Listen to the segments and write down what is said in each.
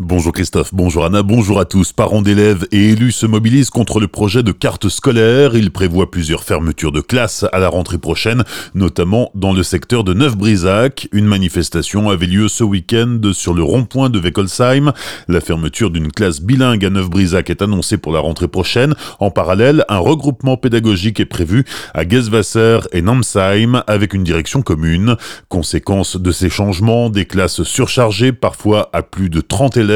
Bonjour Christophe, bonjour Anna, bonjour à tous. Parents d'élèves et élus se mobilisent contre le projet de carte scolaire. Ils prévoient plusieurs fermetures de classes à la rentrée prochaine, notamment dans le secteur de Neuf-Brisac. Une manifestation avait lieu ce week-end sur le rond-point de Weckolsheim. La fermeture d'une classe bilingue à Neuf-Brisac est annoncée pour la rentrée prochaine. En parallèle, un regroupement pédagogique est prévu à Geswasser et Namsheim avec une direction commune. Conséquence de ces changements, des classes surchargées, parfois à plus de 30 élèves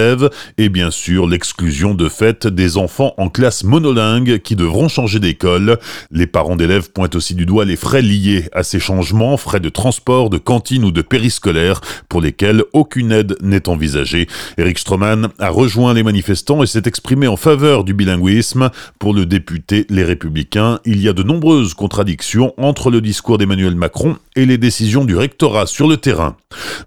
et bien sûr l'exclusion de fait des enfants en classe monolingue qui devront changer d'école. Les parents d'élèves pointent aussi du doigt les frais liés à ces changements, frais de transport, de cantine ou de périscolaire pour lesquels aucune aide n'est envisagée. Eric Stroman a rejoint les manifestants et s'est exprimé en faveur du bilinguisme. Pour le député Les Républicains, il y a de nombreuses contradictions entre le discours d'Emmanuel Macron et les décisions du rectorat sur le terrain.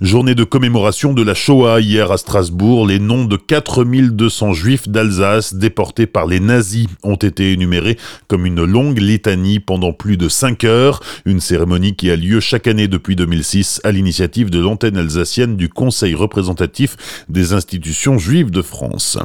Journée de commémoration de la Shoah hier à Strasbourg, les noms de 4200 juifs d'Alsace déportés par les nazis ont été énumérés comme une longue litanie pendant plus de 5 heures, une cérémonie qui a lieu chaque année depuis 2006 à l'initiative de l'antenne alsacienne du Conseil représentatif des institutions juives de France.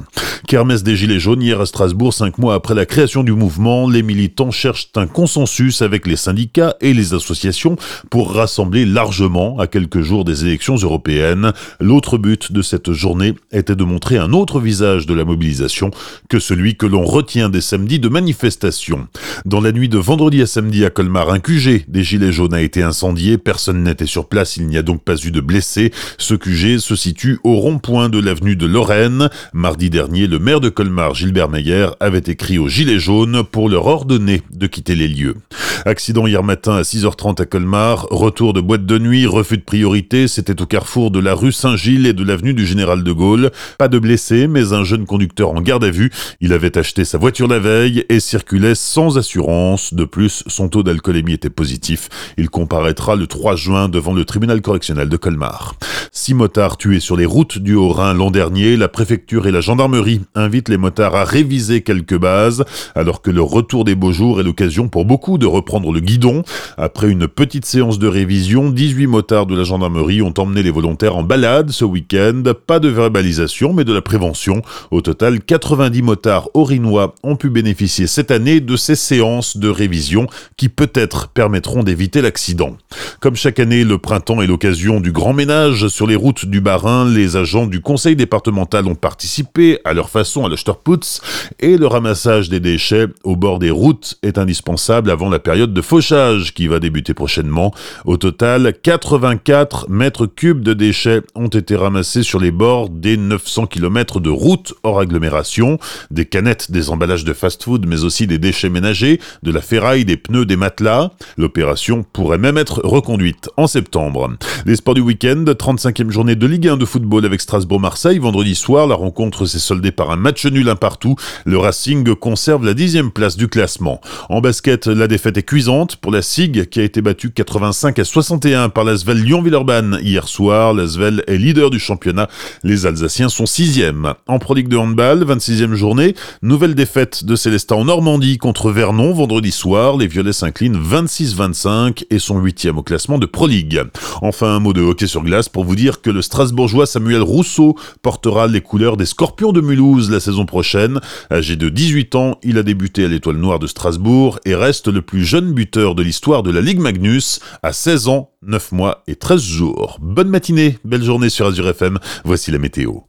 Kermesse des Gilets jaunes hier à Strasbourg, cinq mois après la création du mouvement, les militants cherchent un consensus avec les syndicats et les associations pour rassembler largement à quelques jours des élections européennes. L'autre but de cette journée était de montrer un autre visage de la mobilisation que celui que l'on retient des samedis de manifestation. Dans la nuit de vendredi à samedi à Colmar, un QG des Gilets jaunes a été incendié, personne n'était sur place, il n'y a donc pas eu de blessés. Ce QG se situe au rond-point de l'avenue de Lorraine. Mardi dernier, le maire de Colmar, Gilbert Meyer, avait écrit aux Gilets jaunes pour leur ordonner de quitter les lieux. Accident hier matin à 6h30 à Colmar, retour de boîte de nuit, refus de priorité, c'était au carrefour de la rue Saint-Gilles et de l'avenue du Général de Gaulle. Pas de blessés, mais un jeune conducteur en garde à vue. Il avait acheté sa voiture la veille et circulait sans assurance. De plus, son taux d'alcoolémie était positif. Il comparaîtra le 3 juin devant le tribunal correctionnel de Colmar. Six motards tués sur les routes du Haut-Rhin l'an dernier. La préfecture et la gendarmerie invitent les motards à réviser quelques bases, alors que le retour des beaux jours est l'occasion pour beaucoup de reprendre le guidon. Après une petite séance de révision, 18 motards de la gendarmerie ont emmené les volontaires en balade ce week-end. Pas de verbalisation mais de la prévention. Au total, 90 motards orinois ont pu bénéficier cette année de ces séances de révision qui peut-être permettront d'éviter l'accident. Comme chaque année, le printemps est l'occasion du grand ménage sur les routes du Bas-Rhin. Les agents du conseil départemental ont participé à leur façon à l'Österputz et le ramassage des déchets au bord des routes est indispensable avant la période de fauchage qui va débuter prochainement. Au total, 84 mètres cubes de déchets ont été ramassés sur les bords des 900 km de routes hors agglomération, des canettes, des emballages de fast-food, mais aussi des déchets ménagers, de la ferraille, des pneus, des matelas. L'opération pourrait même être reconduite en septembre. Les sports du week-end, 35e journée de Ligue 1 de football avec Strasbourg-Marseille. Vendredi soir, la rencontre s'est soldée par un match nul un partout. Le Racing conserve la dixième place du classement. En basket, la défaite est cuisante pour la SIG qui a été battue 85 à 61 par l'Asvel Lyon-Villeurbanne hier soir. L'Asvel est leader du championnat. Les Alsaciens sont sixième. En Pro League de handball, 26e journée, nouvelle défaite de Célestin en Normandie contre Vernon vendredi soir. Les Violets s'inclinent 26-25 et sont huitième au classement de Pro League. Enfin, un mot de hockey sur glace pour vous dire que le Strasbourgeois Samuel Rousseau portera les couleurs des Scorpions de Mulhouse la saison prochaine. Âgé de 18 ans, il a débuté à l'Étoile Noire de Strasbourg et reste le plus jeune buteur de l'histoire de la Ligue Magnus à 16 ans, 9 mois et 13 jours. Bonne matinée, belle journée sur Azure FM. Voici la météo.